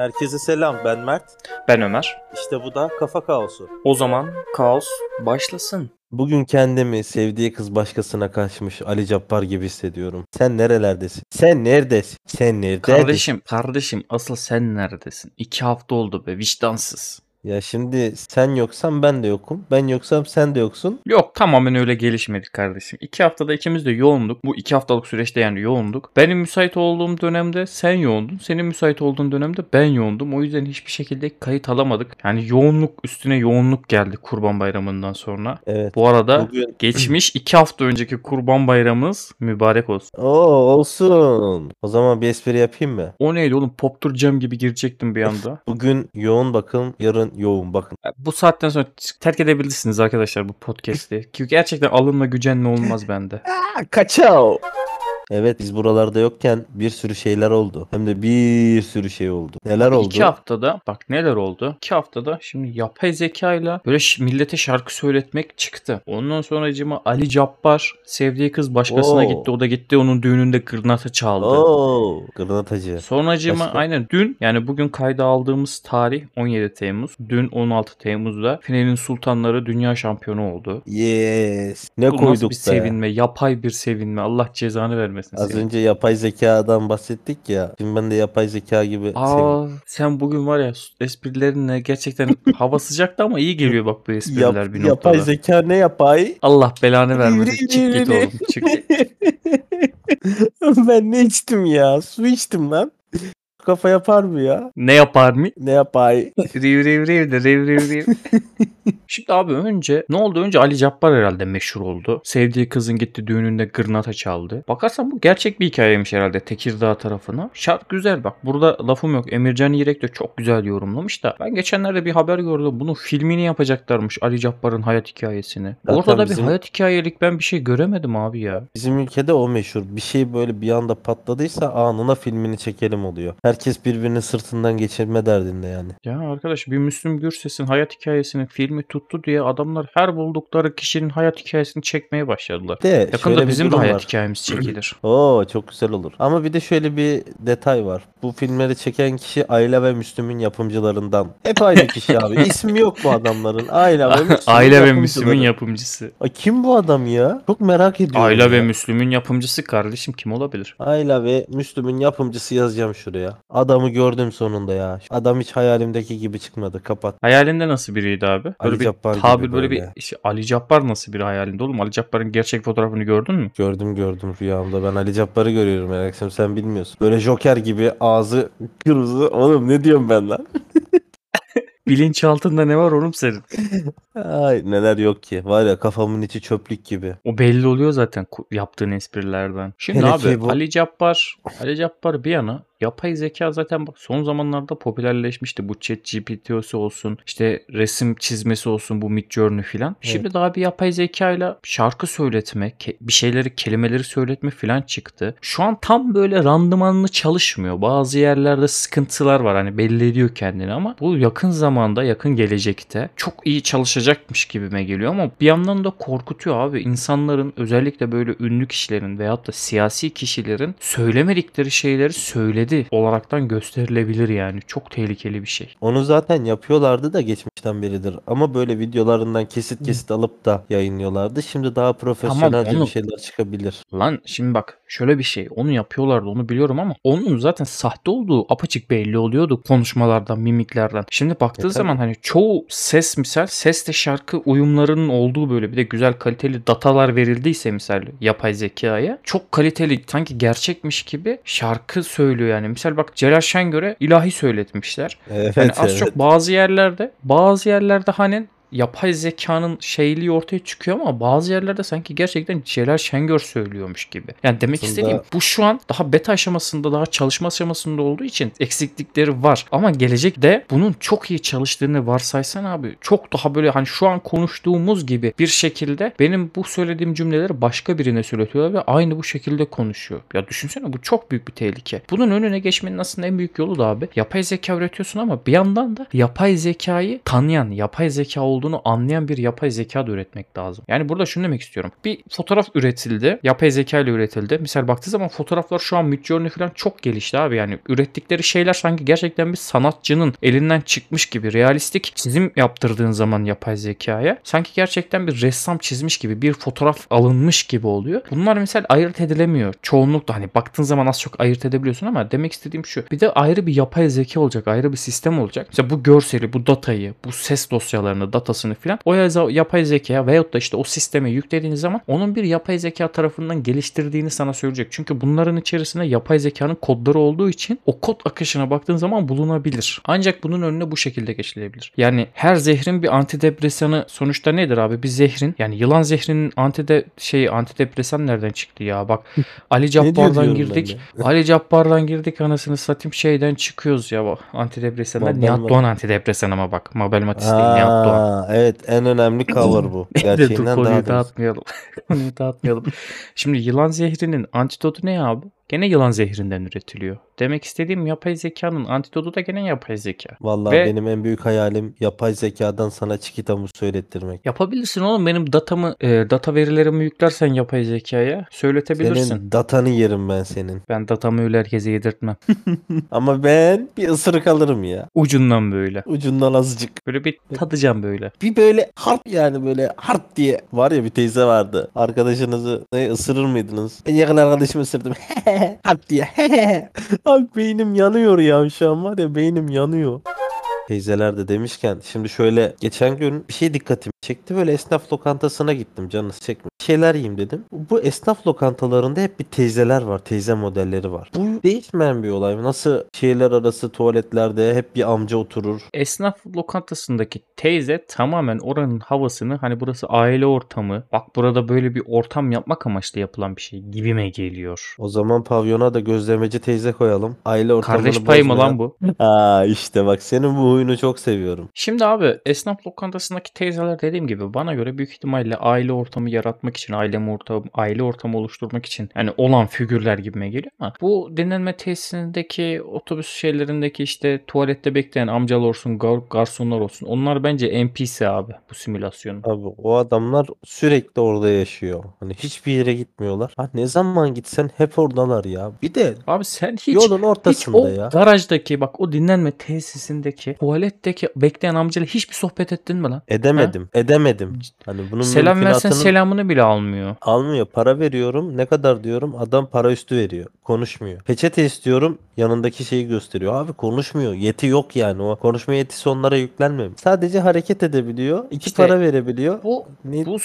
Herkese selam ben Mert. Ben Ömer. İşte bu da Kafa Kaosu. O zaman kaos başlasın. Bugün kendimi sevdiği kız başkasına kaçmış Ali Cabbar gibi hissediyorum. Sen nerelerdesin? Sen neredesin? Sen neredesin? Kardeşim, kardeşim asıl sen neredesin? İki hafta oldu be vicdansız. Ya şimdi sen yoksan ben de yokum. Ben yoksam sen de yoksun. Yok tamamen öyle gelişmedik kardeşim. İki haftada ikimiz de yoğunduk. Bu iki haftalık süreçte yani yoğunduk. Benim müsait olduğum dönemde sen yoğundun. Senin müsait olduğun dönemde ben yoğundum. O yüzden hiçbir şekilde kayıt alamadık. Yani yoğunluk üstüne yoğunluk geldi kurban bayramından sonra. Evet. Bu arada Bugün geçmiş iki hafta önceki kurban bayramımız mübarek olsun. Oo olsun. O zaman bir espri yapayım mı? O neydi oğlum poptur cam gibi girecektim bir anda. Bugün yoğun bakım, yarın yoğun bakım. Bu saatten sonra terk edebilirsiniz arkadaşlar bu podcast'i. Çünkü gerçekten alınma gücenme olmaz bende. Kaçao. Evet biz buralarda yokken bir sürü şeyler oldu. Hem de bir sürü şey oldu. Neler oldu? İki haftada bak neler oldu. İki haftada şimdi yapay zekayla böyle millete şarkı söyletmek çıktı. Ondan sonra Ali Cabbar sevdiği kız başkasına Oo. gitti. O da gitti onun düğününde gırnata çaldı. Oo, gırnatacı. Sonracıma Başka? aynen dün yani bugün kayda aldığımız tarih 17 Temmuz. Dün 16 Temmuz'da finalin sultanları dünya şampiyonu oldu. Yes. Ne Bu koyduk nasıl bir be? sevinme, yapay bir sevinme. Allah cezanı vermesin Az seni. önce yapay zekadan bahsettik ya. Şimdi ben de yapay zeka gibi Aa sen bugün var ya esprilerinle gerçekten hava sıcaktı ama iyi geliyor bak bu espriler Yap- bir noktada. yapay zeka ne yapay? Allah belanı vermesin. Çık git oğlum çık. ben ne içtim ya? Su içtim lan. Kafa yapar mı ya? Ne yapar mı? Ne yapay? Riv riv riv de riv riv riv. Şimdi abi önce ne oldu? Önce Ali Cabbar herhalde meşhur oldu. Sevdiği kızın gitti düğününde gırnata çaldı. Bakarsan bu gerçek bir hikayeymiş herhalde Tekirdağ tarafına. Şarkı güzel bak. Burada lafım yok. Emircan İrek de çok güzel yorumlamış da. Ben geçenlerde bir haber gördüm. Bunun filmini yapacaklarmış Ali Cabbar'ın hayat hikayesini. Zaten Ortada bizim- bir hayat hikayelik ben bir şey göremedim abi ya. Bizim ülkede o meşhur. Bir şey böyle bir anda patladıysa anına filmini çekelim oluyor. Herkes birbirinin sırtından geçirme derdinde yani. Ya arkadaş bir Müslüm Gürses'in hayat hikayesinin filmi tuttu diye adamlar her buldukları kişinin hayat hikayesini çekmeye başladılar. De Yakında bizim de hayat var. hikayemiz çekilir. Oo çok güzel olur. Ama bir de şöyle bir detay var. Bu filmleri çeken kişi Ayla ve Müslüm'ün yapımcılarından. Hep aynı kişi abi. İsmi yok bu adamların. Ayla ve Müslüm'ün Ayla ve. Müslüm'ün yapımcısı. Ay, kim bu adam ya? Çok merak ediyorum. Ayla ya. ve Müslüm'ün yapımcısı kardeşim kim olabilir? Ayla ve Müslüm'ün yapımcısı yazacağım şuraya. Adamı gördüm sonunda ya. Adam hiç hayalimdeki gibi çıkmadı. Kapat. Hayalinde nasıl biriydi abi? Böyle Ali bir Cabbar gibi tabir böyle, böyle. bir işte Ali Cabbar nasıl bir hayalinde oğlum? Ali Cabbar'ın gerçek fotoğrafını gördün mü? Gördüm gördüm rüyamda. Ben Ali Cabbar'ı görüyorum her akşam sen bilmiyorsun. Böyle Joker gibi ağzı kırmızı. Oğlum ne diyorum ben lan? Bilinçaltında ne var oğlum senin? Ay neler yok ki. Var ya kafamın içi çöplük gibi. O belli oluyor zaten yaptığın esprilerden. Şimdi Hele abi bu- Ali Cabbar, Ali Cabbar bir yana yapay zeka zaten bak son zamanlarda popülerleşmişti. Bu chat GPT'si olsun işte resim çizmesi olsun bu Midjourney filan. Şimdi daha bir yapay zekayla şarkı söyletme, bir şeyleri kelimeleri söyletme filan çıktı. Şu an tam böyle randımanlı çalışmıyor. Bazı yerlerde sıkıntılar var hani belli ediyor kendini ama bu yakın zamanda yakın gelecekte çok iyi çalışacakmış gibime geliyor ama bir yandan da korkutuyor abi. İnsanların özellikle böyle ünlü kişilerin veyahut da siyasi kişilerin söylemedikleri şeyleri söyledi olaraktan gösterilebilir yani. Çok tehlikeli bir şey. Onu zaten yapıyorlardı da geçmişten beridir. Ama böyle videolarından kesit kesit alıp da yayınlıyorlardı. Şimdi daha profesyonelce onu- bir şeyler çıkabilir. Lan şimdi bak şöyle bir şey. Onu yapıyorlardı onu biliyorum ama onun zaten sahte olduğu apaçık belli oluyordu konuşmalardan, mimiklerden. Şimdi baktığı tabii. zaman hani çoğu ses misal sesle şarkı uyumlarının olduğu böyle bir de güzel kaliteli datalar verildiyse misal yapay zekaya çok kaliteli sanki gerçekmiş gibi şarkı söylüyor yani. Misal bak Celal Şengör'e ilahi söyletmişler. Evet, Yani az evet. çok bazı yerlerde bazı yerlerde hani yapay zekanın şeyliği ortaya çıkıyor ama bazı yerlerde sanki gerçekten Celal Şengör söylüyormuş gibi. Yani demek Aslında- istediğim bu şu an daha beta aşamasında daha çalışma aşamasında olduğu için eksiklikleri var. Ama gelecekte bunun çok iyi çalıştığını varsaysan abi çok daha böyle hani şu an konuştuğumuz gibi bir şekilde benim bu söylediğim cümleleri başka birine söyletiyorlar ve aynı bu şekilde konuşuyor. Ya düşünsene bu çok büyük bir tehlike. Bunun önüne geçmenin aslında en büyük yolu da abi yapay zeka üretiyorsun ama bir yandan da yapay zekayı tanıyan, yapay zeka olduğunu olduğunu anlayan bir yapay zeka da üretmek lazım. Yani burada şunu demek istiyorum. Bir fotoğraf üretildi. Yapay zeka ile üretildi. Misal baktığı zaman fotoğraflar şu an Midjourney falan çok gelişti abi. Yani ürettikleri şeyler sanki gerçekten bir sanatçının elinden çıkmış gibi realistik çizim yaptırdığın zaman yapay zekaya sanki gerçekten bir ressam çizmiş gibi bir fotoğraf alınmış gibi oluyor. Bunlar mesela ayırt edilemiyor. Çoğunlukla hani baktığın zaman az çok ayırt edebiliyorsun ama demek istediğim şu. Bir de ayrı bir yapay zeka olacak. Ayrı bir sistem olacak. Mesela bu görseli, bu datayı, bu ses dosyalarını, datasını filan o yapay zekaya veyahut da işte o sisteme yüklediğiniz zaman onun bir yapay zeka tarafından geliştirdiğini sana söyleyecek. Çünkü bunların içerisinde yapay zekanın kodları olduğu için o kod akışına baktığın zaman bulunabilir. Ancak bunun önüne bu şekilde geçilebilir. Yani her zehrin bir antidepresanı sonuçta nedir abi? Bir zehrin yani yılan zehrinin antide şey antidepresan nereden çıktı ya? Bak Ali Cabbar'dan girdik. Ali Cabbar'dan girdik anasını satayım şeyden çıkıyoruz ya bak antidepresanlar. Nihat Doğan antidepresan ama bak Mabel Matiz değil Nihat Doğan. Evet en önemli cover bu. De dur Gerçeğinden konuyu daha dağıtmayalım. konuyu dağıtmayalım. Şimdi yılan zehrinin antidotu ne abi? Gene yılan zehrinden üretiliyor. Demek istediğim yapay zekanın antidotu da gene yapay zeka. Vallahi Ve- benim en büyük hayalim yapay zekadan sana çikitamı söylettirmek. Yapabilirsin oğlum benim datamı, e, data verilerimi yüklersen yapay zekaya söyletebilirsin. Senin datanı yerim ben senin. Ben datamı öyle herkese yedirtmem. Ama ben bir ısırık alırım ya. Ucundan böyle. Ucundan azıcık. Böyle bir tadacağım böyle. Bir böyle harp yani böyle harp diye. Var ya bir teyze vardı. Arkadaşınızı ne ısırır mıydınız? En yakın arkadaşımı ısırdım. harp diye. Abi beynim yanıyor ya şu an var ya beynim yanıyor. Teyzeler de demişken şimdi şöyle geçen gün bir şey dikkatimi çekti. Böyle esnaf lokantasına gittim canınız çekme. Bir şeyler yiyeyim dedim. Bu esnaf lokantalarında hep bir teyzeler var. Teyze modelleri var. Bu değişmeyen bir olay. Nasıl şehirler arası tuvaletlerde hep bir amca oturur. Esnaf lokantasındaki teyze tamamen oranın havasını hani burası aile ortamı. Bak burada böyle bir ortam yapmak amaçlı yapılan bir şey gibime geliyor. O zaman pavyona da gözlemeci teyze koyalım. Aile ortamını Kardeş payı mı bozmayan- lan bu? Aa işte bak senin bu huyunu çok seviyorum. Şimdi abi esnaf lokantasındaki teyzeler dediğim gibi bana göre büyük ihtimalle aile ortamı yaratmak için, aile ortamı, aile ortamı oluşturmak için yani olan figürler gibime geliyor ama bu dinlenme tesisindeki otobüs şeylerindeki işte tuvalette bekleyen amcalar olsun, gar- garsonlar olsun onlar bence NPC abi bu simülasyonun. Abi o adamlar sürekli orada yaşıyor. Hani hiçbir yere gitmiyorlar. Ha ne zaman gitsen hep oradalar ya. Bir de Abi sen hiç yolun Hiç ortasında o ya. garajdaki bak o dinlenme tesisindeki tuvaletteki bekleyen amcayla hiçbir sohbet ettin mi lan? Edemedim. Edemedim. Hani bunun Selam versen selamını bile almıyor. almıyor. Para veriyorum. Ne kadar diyorum? Adam para üstü veriyor. Konuşmuyor. Peçete istiyorum. Yanındaki şeyi gösteriyor. Abi konuşmuyor. Yeti yok yani. O konuşma yetisi onlara yüklenmemiş. Sadece hareket edebiliyor. iki İşte para verebiliyor. Bu Ne- bu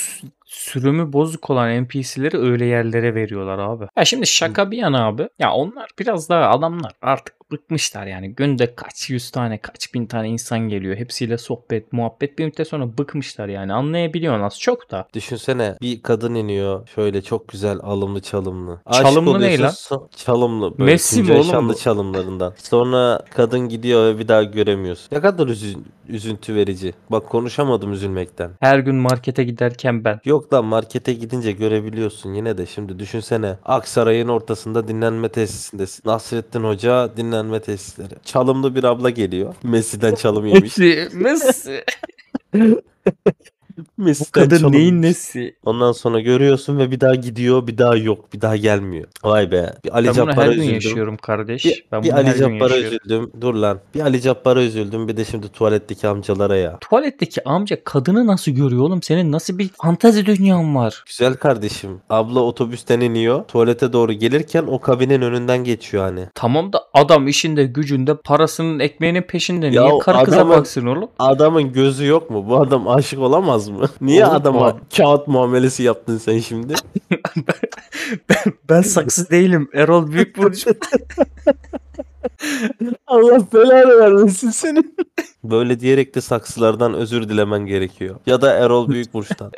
sürümü bozuk olan NPC'leri öyle yerlere veriyorlar abi. Ya şimdi şaka bir yana abi. Ya onlar biraz daha adamlar artık bıkmışlar yani. Günde kaç yüz tane kaç bin tane insan geliyor. Hepsiyle sohbet muhabbet bir müddet sonra bıkmışlar yani. Anlayabiliyorsun az çok da. Düşünsene bir kadın iniyor şöyle çok güzel alımlı çalımlı. Çalımlı ne so- çalımlı böyle Messi mi oğlum bu? çalımlarından. Sonra kadın gidiyor ve bir daha göremiyorsun. Ne kadar üzün- üzüntü verici. Bak konuşamadım üzülmekten. Her gün markete giderken ben. Yok lan markete gidince görebiliyorsun yine de. Şimdi düşünsene Aksaray'ın ortasında dinlenme tesisindesin. Nasrettin Hoca dinlenme tesisleri. Çalımlı bir abla geliyor. Messi'den çalım yemiş. Messi, Messi. Bu kadın çalım neyin nesi? Ondan sonra görüyorsun ve bir daha gidiyor, bir daha yok, bir daha gelmiyor. Vay be. Bir Ali Ben bunu Cabbar'a her gün üzüldüm. yaşıyorum kardeş. Bir, ben bir bunu Ali her gün Cabbar'a yaşıyorum. üzüldüm. Dur lan. Bir Ali Cabbar'a üzüldüm. Bir de şimdi tuvaletteki amcalara ya. Tuvaletteki amca kadını nasıl görüyor oğlum? Senin nasıl bir fantezi dünyan var? Güzel kardeşim. Abla otobüsten iniyor. Tuvalete doğru gelirken o kabinin önünden geçiyor hani. Tamam da adam işinde gücünde parasının ekmeğinin peşinde. Ya Niye karı kıza adamın- baksın oğlum? Adamın gözü yok mu? Bu adam aşık olamaz mı? Niye Oğlum, adama bu- kağıt muamelesi yaptın sen şimdi? Ben saksı değilim. Erol Büyükburcu. Allah belanı vermesin senin. Böyle diyerek de saksılardan özür dilemen gerekiyor. Ya da Erol Büyükburç'tan.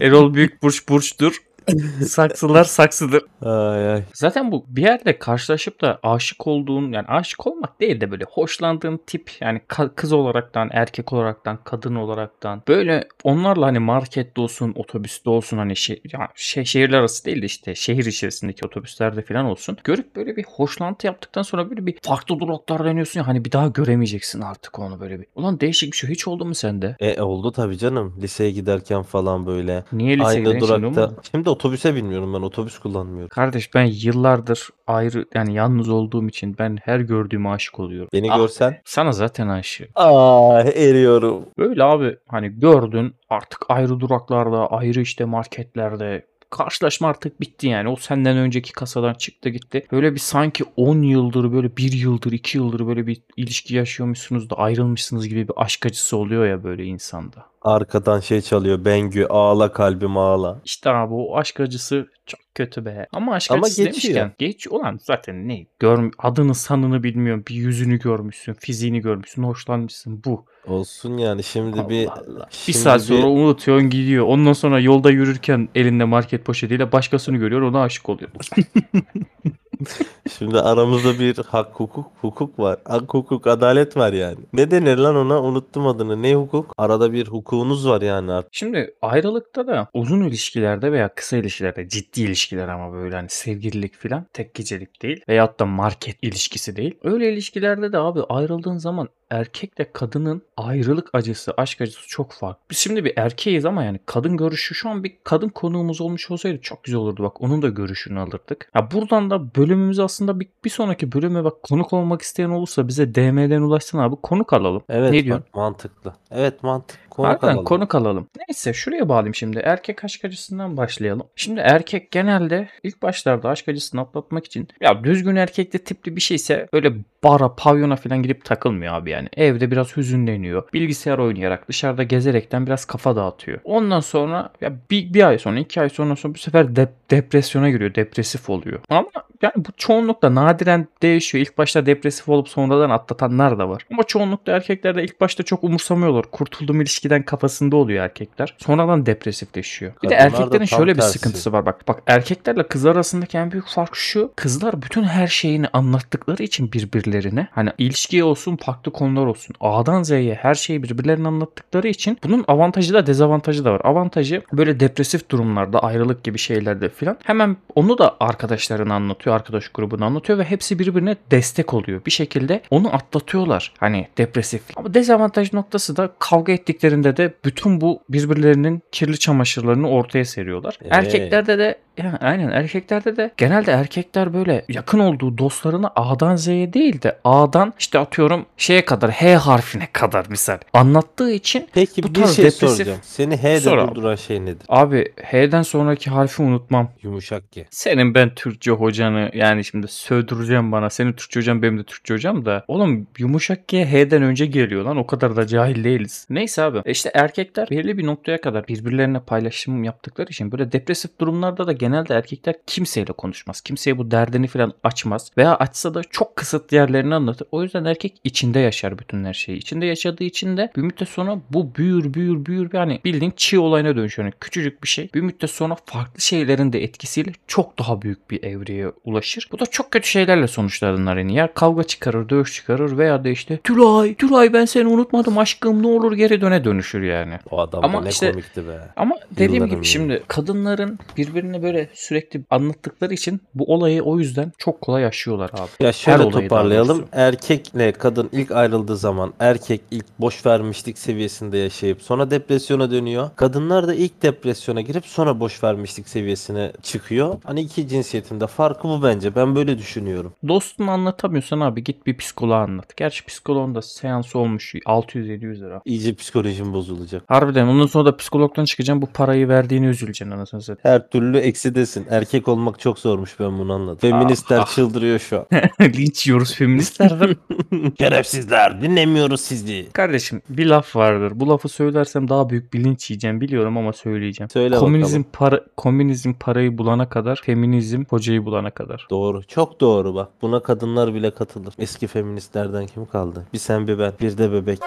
Erol Büyükburç burçtur. Saksılar saksıdır. Ay ay. Zaten bu bir yerde karşılaşıp da aşık olduğun yani aşık olmak değil de böyle hoşlandığın tip yani kız olaraktan, erkek olaraktan, kadın olaraktan böyle onlarla hani markette olsun, otobüste olsun hani şey, ya şey şehirler arası değil de işte şehir içerisindeki otobüslerde falan olsun. Görüp böyle bir hoşlantı yaptıktan sonra böyle bir farklı duraklar deniyorsun ya hani bir daha göremeyeceksin artık onu böyle bir. Ulan değişik bir şey hiç oldu mu sende? E oldu tabii canım. Liseye giderken falan böyle. Niye liseye Aynı durakta. Şimdi otobüse binmiyorum ben. Otobüs kullanmıyorum. Kardeş ben yıllardır ayrı yani yalnız olduğum için ben her gördüğüme aşık oluyorum. Beni Ah, görsen. Sana zaten aşığım. Aa eriyorum. Böyle abi hani gördün artık ayrı duraklarda, ayrı işte marketlerde karşılaşma artık bitti yani. O senden önceki kasadan çıktı gitti. Böyle bir sanki 10 yıldır böyle 1 yıldır 2 yıldır böyle bir ilişki yaşıyormuşsunuz da ayrılmışsınız gibi bir aşk acısı oluyor ya böyle insanda. Arkadan şey çalıyor. Bengü ağla kalbim ağla. İşte abi o aşk acısı çok kötü be. Ama aşk Ama acısı geçiyor. demişken geç ulan zaten ne gör adını sanını bilmiyorum bir yüzünü görmüşsün fiziğini görmüşsün hoşlanmışsın bu. Olsun yani şimdi Allah bir Allah. Bir şimdi saat bir- sonra unutuyorsun gidiyor. Ondan sonra yolda yürürken elinde market poşetiyle başkasını görüyor ona aşık oluyor. Şimdi aramızda bir hak hukuk hukuk var. Hak hukuk adalet var yani. Ne denir lan ona? Unuttum adını. Ne hukuk? Arada bir hukukunuz var yani artık. Şimdi ayrılıkta da uzun ilişkilerde veya kısa ilişkilerde ciddi ilişkiler ama böyle hani sevgililik falan tek gecelik değil veyahut da market ilişkisi değil. Öyle ilişkilerde de abi ayrıldığın zaman erkekle kadının ayrılık acısı, aşk acısı çok farklı. Biz şimdi bir erkeğiz ama yani kadın görüşü şu an bir kadın konuğumuz olmuş olsaydı çok güzel olurdu. Bak onun da görüşünü alırdık. Ya buradan da bölümümüz aslında bir, bir sonraki bölüme bak konuk olmak isteyen olursa bize DM'den ulaşsın abi konuk alalım. Evet ne diyorsun? mantıklı. Evet mantık. Konu Harbiden alalım. konuk alalım. Neyse şuraya bağlayayım şimdi. Erkek aşk acısından başlayalım. Şimdi erkek genelde ilk başlarda aşk acısını atlatmak için ya düzgün erkekte tipli bir şeyse öyle bara, pavyona falan gidip takılmıyor abi yani. Evde biraz hüzünleniyor. Bilgisayar oynayarak dışarıda gezerekten biraz kafa dağıtıyor. Ondan sonra ya bir, bir ay sonra iki ay sonra, sonra bu sefer dep- depresyona giriyor. Depresif oluyor. Ama yani bu çoğunlukla nadiren değişiyor. İlk başta depresif olup sonradan atlatanlar da var. Ama çoğunlukla erkeklerde ilk başta çok umursamıyorlar. Kurtulduğum ilişkiden kafasında oluyor erkekler. Sonradan depresifleşiyor. Bir de Kadınlar erkeklerin şöyle bir tersi. sıkıntısı var bak. Bak erkeklerle kızlar arasındaki en büyük fark şu. Kızlar bütün her şeyini anlattıkları için birbirlerine hani ilişkiye olsun farklı konular olsun. A'dan Z'ye her şeyi birbirlerine anlattıkları için bunun avantajı da dezavantajı da var. Avantajı böyle depresif durumlarda ayrılık gibi şeylerde filan hemen onu da arkadaşlarına anlatıyor. Arkadaş grubuna anlatıyor ve hepsi birbirine destek oluyor. Bir şekilde onu atlatıyorlar. Hani depresif. Ama dezavantaj noktası da kavga ettiklerinde de bütün bu birbirlerinin kirli çamaşırlarını ortaya seriyorlar. Evet. Erkeklerde de yani aynen erkeklerde de genelde erkekler böyle yakın olduğu dostlarını A'dan Z'ye değil de A'dan işte atıyorum şeye kadar H harfine kadar misal anlattığı için Peki Bu bir tarz şey depresif- soracağım. Seni H'de Sor durduran şey nedir? abi H'den sonraki harfi unutmam. Yumuşak G. Senin ben Türkçe hocanı yani şimdi sövdüreceğim bana. Senin Türkçe hocam benim de Türkçe hocam da. Oğlum yumuşak G H'den önce geliyor lan. O kadar da cahil değiliz. Neyse abi. E İşte erkekler belirli bir noktaya kadar birbirlerine paylaşım yaptıkları için böyle depresif durumlarda da genelde erkekler kimseyle konuşmaz. Kimseye bu derdini falan açmaz. Veya açsa da çok kısıtlı yerlerini anlatır. O yüzden erkek içinde yaşar bütün her şeyi. İçinde yaşadığı için de bir müddet sonra bu büyür büyür büyür yani bildiğin çiğ olayına dönüşüyor. Yani küçücük bir şey. Bir müddet sonra farklı şeylerin de etkisiyle çok daha büyük bir evreye ulaşır. Bu da çok kötü şeylerle sonuçlanır yani. Ya kavga çıkarır, dövüş çıkarır veya da işte Tülay, Tülay ben seni unutmadım aşkım ne olur geri döne dönüşür yani. O adam Ama da ne işte- komikti be. Ama dediğim Yılların gibi yılı. şimdi kadınların birbirine böyle sürekli anlattıkları için bu olayı o yüzden çok kolay yaşıyorlar abi. Ya şöyle daha toparlayalım. Erkekle kadın ilk ayrıldığı zaman erkek ilk boş vermişlik seviyesinde yaşayıp sonra depresyona dönüyor. Kadınlar da ilk depresyona girip sonra boş vermişlik seviyesine çıkıyor. Hani iki cinsiyetin de farkı bu bence. Ben böyle düşünüyorum. Dostunu anlatamıyorsan abi git bir psikoloğa anlat. Gerçi psikoloğun da seansı olmuş 600-700 lira. İyice psikolojim bozulacak. Harbiden ondan sonra da psikologdan çıkacağım bu parayı verdiğini üzüleceksin anasını satayım. Her türlü eksidesin. Erkek olmak çok zormuş ben bunu anladım. Feministler Ah, ah. çıldırıyor şu an. Linç yiyoruz feministlerden. Şerefsizler dinlemiyoruz sizi. Kardeşim bir laf vardır. Bu lafı söylersem daha büyük bir linç yiyeceğim biliyorum ama söyleyeceğim. Söyle komünizm bakalım. para komünizm parayı bulana kadar, feminizm hocayı bulana kadar. Doğru. Çok doğru bak. Buna kadınlar bile katılır. Eski feministlerden kim kaldı? Bir sen bir ben. Bir de bebek.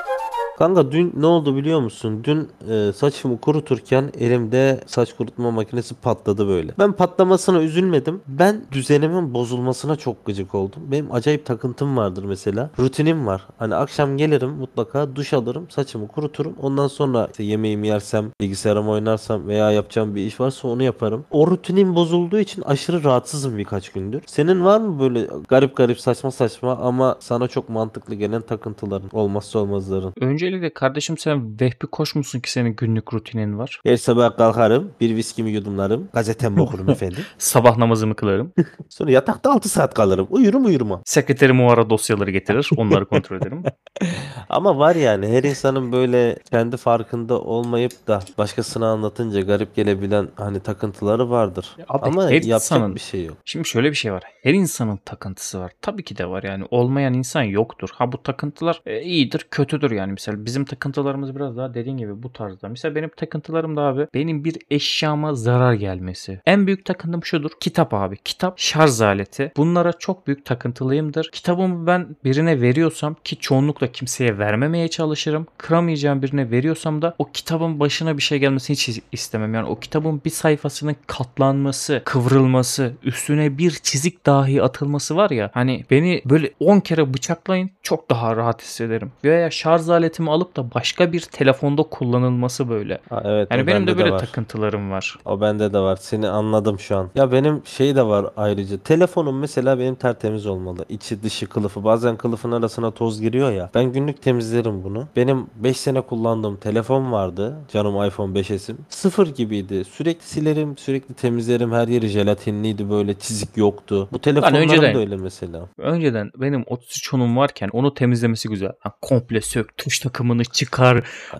Kanka dün ne oldu biliyor musun? Dün e, saçımı kuruturken elimde saç kurutma makinesi patladı böyle. Ben patlamasına üzülmedim. Ben düzenimin bozulmasına çok gıcık oldum. Benim acayip takıntım vardır mesela. Rutinim var. Hani akşam gelirim mutlaka duş alırım, saçımı kuruturum. Ondan sonra işte yemeğimi yersem, bilgisayarımı oynarsam veya yapacağım bir iş varsa onu yaparım. O rutinim bozulduğu için aşırı rahatsızım birkaç gündür. Senin var mı böyle garip garip saçma saçma ama sana çok mantıklı gelen takıntıların, olmazsa olmazların? Öncelikle kardeşim sen vehbi koş musun ki senin günlük rutinin var? Her sabah kalkarım, bir viskimi yudumlarım, gazetemi okurum efendim. Sabah namazımı kılarım. Sonra yatakta 6 saat kalırım. Uyurum uyurma. Sekreterim o ara dosyaları getirir. Onları kontrol ederim. Ama var yani her insanın böyle kendi farkında olmayıp da başkasına anlatınca garip gelebilen hani takıntıları vardır. Ya abi, Ama her yapacak insanın- bir şey yok. Şimdi şöyle bir şey var. Her insanın takıntısı var. Tabii ki de var yani. Olmayan insan yoktur. Ha bu takıntılar e, iyidir, kötüdür yani. Mesela bizim takıntılarımız biraz daha dediğin gibi bu tarzda. Mesela benim takıntılarım da abi benim bir eşyama zarar gelmesi. En büyük takıntım şudur. Kitap abi. Kitap şarj aleti. Bunlara çok büyük takıntılıyımdır. Kitabımı ben birine veriyorsam ki çoğunlukla kimseye vermemeye çalışırım. Kıramayacağım birine veriyorsam da o kitabın başına bir şey gelmesini hiç istemem. Yani o kitabın bir sayfasının katlanması, kıvrılması, üstüne bir çizik dahi atılması var ya. Hani beni böyle 10 kere bıçaklayın çok daha rahat hissederim. Veya şarj aletimi alıp da başka bir telefonda kullanılması böyle. Ha, evet Yani benim de böyle var. takıntılarım var. O bende de var. Seni anladım şu an. Ya benim şey de var ayrıca. Telefonum mesela benim tertemiz olmalı. İçi dışı kılıfı. Bazen kılıfın arasına toz giriyor ya. Ben günlük temizlerim bunu. Benim 5 sene kullandığım telefon vardı. Canım iPhone 5S'im. Sıfır gibiydi. Sürekli silerim, sürekli temizlerim. Her yeri jelatinliydi böyle. Çizik yoktu. Bu telefonlarım önceden- da öyle mesela. Önceden benim 33 onum varken onu temizlemesi güzel. Ha, komple sök, tuş takımını çıkar,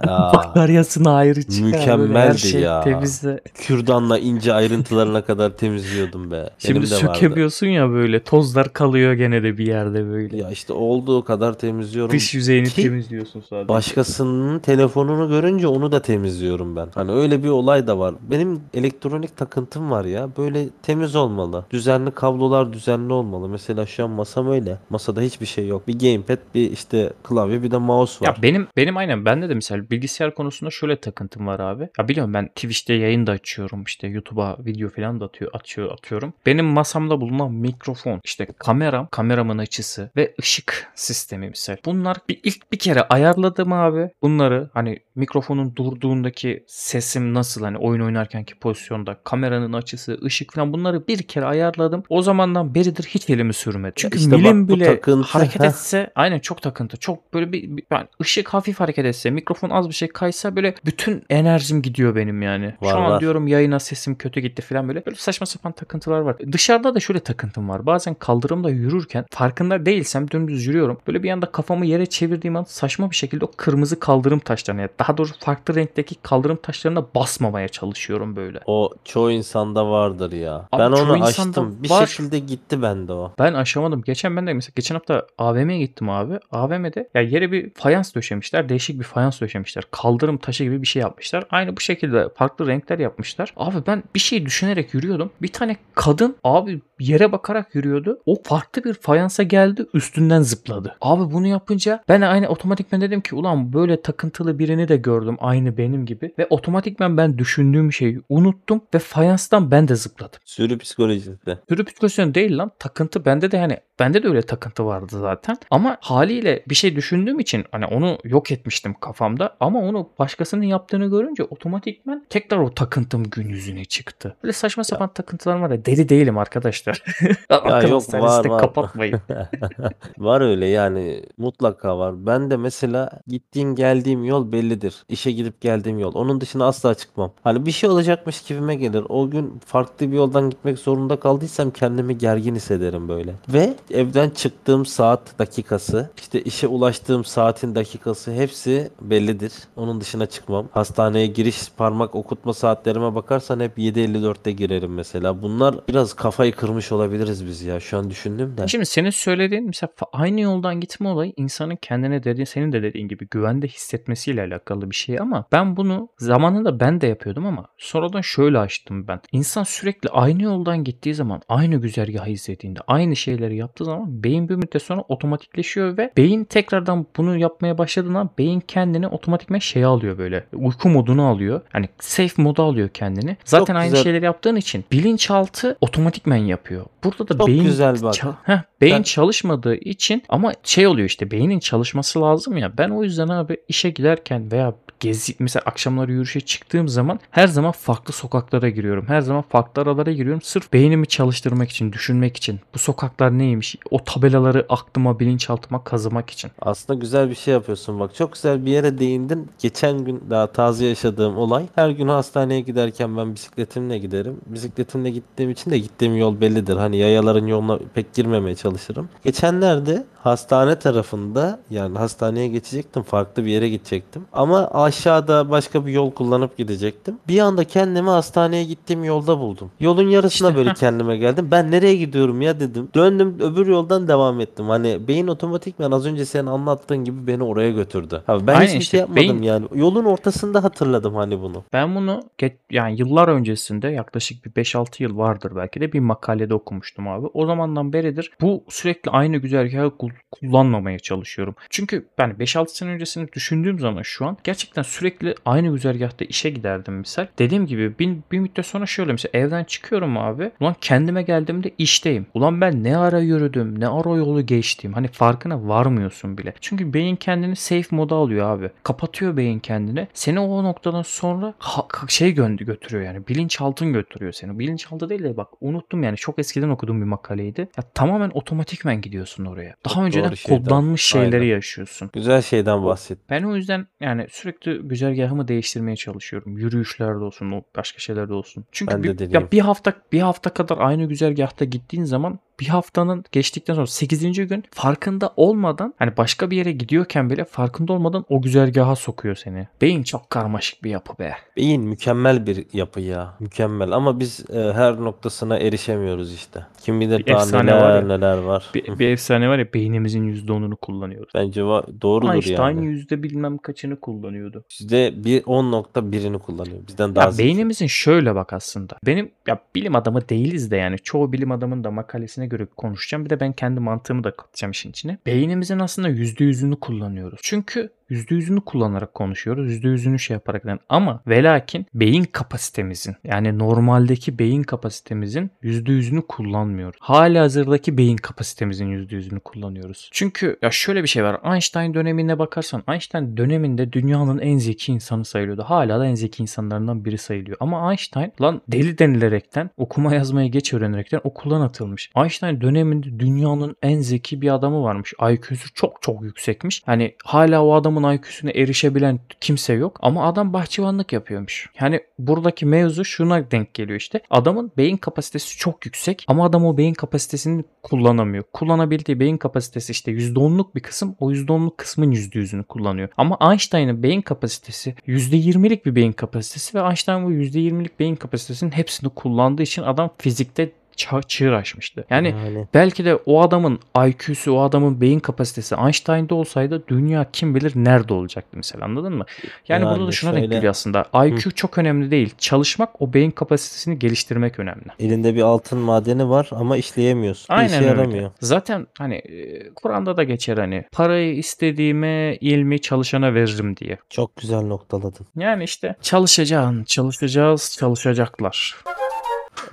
Ya, bataryasını ayrı çıkar. mükemmeldi şey ya. Temizle. kürdanla ince ayrıntılarına kadar temizliyordum be. Şimdi Benim de vardı. sökemiyorsun ya böyle tozlar kalıyor gene de bir yerde böyle. Ya işte olduğu kadar temizliyorum. Dış yüzeyini Ki- temizliyorsun sadece. Başkasının telefonunu görünce onu da temizliyorum ben. Hani öyle bir olay da var. Benim elektronik takıntım var ya. Böyle temiz olmalı. Düzenli kablolar düzenli olmalı. Mesela şu an masam öyle. Masada hiçbir şey yok. Bir gamepad, bir işte klavye, bir de mouse var. Ya benim benim aynen bende de mesela bilgisayar konusunda şöyle takıntım var abi. Ya biliyorum ben Twitch'te yayın da açıyorum işte YouTube'a video falan da atıyor, atıyor atıyorum. Benim masamda bulunan mikrofon, işte kameram, kameramın açısı ve ışık sistemi misal. Bunlar bir ilk bir kere ayarladım abi. Bunları hani mikrofonun durduğundaki sesim nasıl hani oyun oynarkenki pozisyonda, kameranın açısı, ışık falan bunları bir kere ayarladım. O zamandan beridir hiç elimi sürmedim. Çünkü işte bak milim bu bile takıntı, hareket heh. etse aynen çok takıntı. Çok böyle bir, bir yani ışık hafif hareket etse, mikrofon az bir şey kaysa böyle bütün enerjim gidiyor benim yani. Var, Şu an var. diyorum yayına sesim kötü gitti falan böyle. Böyle saçma sapan takıntılar var. Dışarıda da şöyle takıntım var. Bazen kaldırımda yürürken farkında değilsem dümdüz yürüyorum. Böyle bir anda kafamı yere çevirdiğim an saçma bir şekilde o kırmızı kaldırım taşlarına ya daha doğrusu farklı renkteki kaldırım taşlarına basmamaya çalışıyorum böyle. O çoğu insanda vardır ya. Abi ben onu açtım. Bir var. şekilde gitti bende o. Ben aşamadım. Geçen ben de mesela geçen hafta AVM'ye gittim abi. AVM'de ya yere bir fayans döşemişler. Değişik bir fayans döşemişler. Kaldırım taşı gibi bir şey yapmışlar. Aynı bu şekilde farklı renkler yapmışlar. Abi ben bir şey düşünerek yürüyordum. Bir tane kadın abi yere bakarak yürüyordu. O farklı bir fayansa geldi üstünden zıpladı. Abi bunu yapınca ben aynı otomatikmen dedim ki ulan böyle takıntılı birini de gördüm aynı benim gibi. Ve otomatikmen ben düşündüğüm şeyi unuttum ve fayanstan ben de zıpladım. Sürü psikolojisi. Sürü psikolojisi değil lan. Takıntı bende de hani bende de öyle takıntı vardı zaten. Ama haliyle bir şey düşündüğüm için hani onu yok etmiştim kafamda. Ama onu başkasının yaptığını görünce otomatikmen tekrar o takıntım gün yüzüne çıktı. Böyle saçma sapan takıntılarım var ya. Deli değilim arkadaşlar. Arkadaşlar yok, var, var. kapatmayın. Var öyle yani mutlaka var. Ben de mesela gittiğim geldiğim yol bellidir. İşe gidip geldiğim yol. Onun dışına asla çıkmam. Hani bir şey olacakmış gibime gelir. O gün farklı bir yoldan gitmek zorunda kaldıysam kendimi gergin hissederim böyle. Ve evden çıktığım saat dakikası, işte işe ulaştığım saatin dakikası hepsi bellidir. Onun dışına çıkmam. Hastaneye giriş parmak okutma saatlerime bakarsan hep 7.54'te girerim mesela. Bunlar biraz kafayı kırmış olabiliriz biz ya. Şu an düşündüm de. Şimdi senin söylediğin mesela aynı yoldan gitme olayı insanın kendine dediğin senin de dediğin gibi güvende hissetmesiyle alakalı bir şey ama ben bunu zamanında ben de yapıyordum ama sonradan şöyle açtım ben. İnsan sürekli aynı yoldan gittiği zaman aynı güzergahı izlediğinde aynı şeyleri yaptığı zaman beyin bir müddet sonra otomatikleşiyor ve beyin tekrardan bunu yapmaya başladığında beyin kendini otomatikman şeye alıyor böyle uyku modunu alıyor. Hani safe moda alıyor kendini. Zaten Çok aynı güzel. şeyleri yaptığın için bilinçaltı otomatikmen yapıyor. Burada da Çok beyin güzel bak. ça- Heh, beyin Ben- çalışmadığı için ama şey oluyor işte beynin çalışması lazım ya. Ben o yüzden abi işe giderken veya gezi mesela akşamları yürüyüşe çıktığım zaman her zaman farklı sokaklara giriyorum. Her zaman farklı aralara giriyorum. Sırf beynimi çalıştırmak için, düşünmek için. Bu sokaklar neymiş? O tabelaları aklıma, bilinçaltıma kazımak için. Aslında güzel bir şey yapıyorsun bak. Çok güzel bir yere değindin. Geçen gün daha taze yaşadığım olay. Her gün hastaneye giderken ben bisikletimle giderim. Bisikletimle gittiğim için de gittiğim yol bellidir. Hani yayaların yoluna pek girmemeye çalışırım. Geçenlerde hastane tarafında yani hastaneye geçecektim. Farklı bir yere gidecektim. Ama aşağıda başka bir yol kullanıp gidecektim. Bir anda kendimi hastaneye gittiğim yolda buldum. Yolun yarısına İşte, böyle heh. kendime geldim. Ben nereye gidiyorum ya dedim. Döndüm öbür yoldan devam ettim. Hani beyin otomatikman az önce senin anlattığın gibi beni oraya götürdü. Abi ben Aynen hiçbir işte, şey yapmadım beyin- yani. Yolun ortasında hatırladım hani bunu. Ben bunu yani yıllar öncesinde yaklaşık bir 5-6 yıl vardır belki de bir makalede okumuştum abi. O zamandan beridir bu sürekli aynı güzergahı kul- kullanmamaya çalışıyorum. Çünkü ben 5-6 sene öncesini düşündüğüm zaman şu an gerçekten sürekli aynı güzergahta işe giderdim misal. Dediğim gibi bir, bir müddet sonra şöyle mesela evden çıkıyorum abi. Ulan kendime geldiğimde işteyim. Ulan ben ne ara yürüdüm, ne ara yolu geçtim. Hani farkına varmıyorsun bile. Çünkü beyin kendini safe moda alıyor abi. Kapatıyor beyin kendini. Seni o noktadan sonra ha- şey gö- götürüyor yani. Bilinçaltın götürüyor seni. Bilinçaltı değil de bak unuttum yani. Çok eskiden okuduğum bir makaleydi. Ya tamamen otomatikmen gidiyorsun oraya. Daha önceden şeyden. kodlanmış şeyleri Aynen. yaşıyorsun. Güzel şeyden bahset. Ben o yüzden yani sürekli güzergahımı değiştirmeye çalışıyorum. Yürüyüşlerde olsun, başka şeylerde olsun. Çünkü Ben de bir, deneyeyim. ya bir hafta bir hafta kadar aynı güzergahta gittiğin zaman bir haftanın geçtikten sonra 8. gün farkında olmadan hani başka bir yere gidiyorken bile farkında olmadan o güzergaha sokuyor seni. Beyin çok karmaşık bir yapı be. Beyin mükemmel bir yapı ya. Mükemmel ama biz e, her noktasına erişemiyoruz işte. Kim bilir Bir daha efsane neler var ya. neler var. Bir, bir efsane var ya beynimizin %10'unu kullanıyoruz. Bence va- doğrudur Einstein yani. yüzde bilmem kaçını kullanıyordu. Bizde bir 10.1'ini kullanıyor. Bizden daha Ya beynimizin şöyle bak aslında. Benim ya bilim adamı değiliz de yani çoğu bilim adamının da makalesine göre konuşacağım. Bir de ben kendi mantığımı da katacağım işin içine. Beynimizin aslında %100'ünü kullanıyoruz. Çünkü %100'ünü kullanarak konuşuyoruz. %100'ünü şey yaparak yani. Ama ve lakin beyin kapasitemizin yani normaldeki beyin kapasitemizin %100'ünü kullanmıyoruz. Hali hazırdaki beyin kapasitemizin %100'ünü kullanıyoruz. Çünkü ya şöyle bir şey var. Einstein dönemine bakarsan Einstein döneminde dünyanın en zeki insanı sayılıyordu. Hala da en zeki insanlarından biri sayılıyor. Ama Einstein lan deli denilerekten okuma yazmayı geç öğrenerekten okuldan atılmış. Einstein döneminde dünyanın en zeki bir adamı varmış. IQ'su çok çok yüksekmiş. Hani hala o adamın IQ'suna erişebilen kimse yok. Ama adam bahçıvanlık yapıyormuş. Yani buradaki mevzu şuna denk geliyor işte. Adamın beyin kapasitesi çok yüksek ama adam o beyin kapasitesini kullanamıyor. Kullanabildiği beyin kapasitesi işte %10'luk bir kısım. O %10'luk kısmın %100'ünü kullanıyor. Ama Einstein'ın beyin kapasitesi %20'lik bir beyin kapasitesi ve Einstein bu %20'lik beyin kapasitesinin hepsini kullandığı için adam fizikte çığır açmıştı. Yani Yani Belki de o adamın IQ'su, o adamın beyin kapasitesi Einstein'da olsaydı dünya kim bilir nerede olacaktı mesela anladın mı? Yani, burada da Yani şuna denk şöyle- geliyor aslında. IQ çok önemli değil. Çalışmak o beyin kapasitesini geliştirmek önemli. elinde bir altın madeni var ama işleyemiyorsun. Aynen işe öyle. yaramıyor. Zaten hani e, Kur'an'da da geçer hani parayı istediğime ilmi çalışana veririm diye. Çok güzel noktaladın. Yani işte çalışacaksın, çalışacağız, çalışacaklar.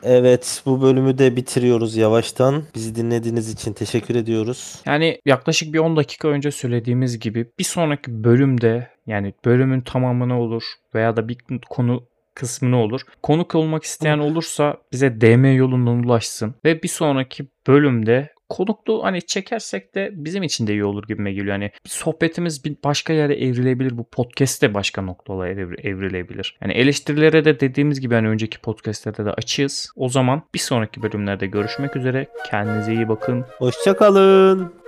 Evet bu bölümü de bitiriyoruz yavaştan. Bizi dinlediğiniz için teşekkür ediyoruz. Yani yaklaşık bir 10 dakika önce söylediğimiz gibi bir sonraki bölümde yani bölümün tamamını olur veya da bir konu kısmını olur. Konuk olmak isteyen olursa bize DM yolundan ulaşsın ve bir sonraki bölümde konuklu hani çekersek de bizim için de iyi olur gibime geliyor. Hani sohbetimiz bir başka yere evrilebilir. Bu podcast de başka noktalara evri- evrilebilir. Yani eleştirilere de dediğimiz gibi hani önceki podcastlerde de açığız. O zaman bir sonraki bölümlerde görüşmek üzere. Kendinize iyi bakın. Hoşçakalın.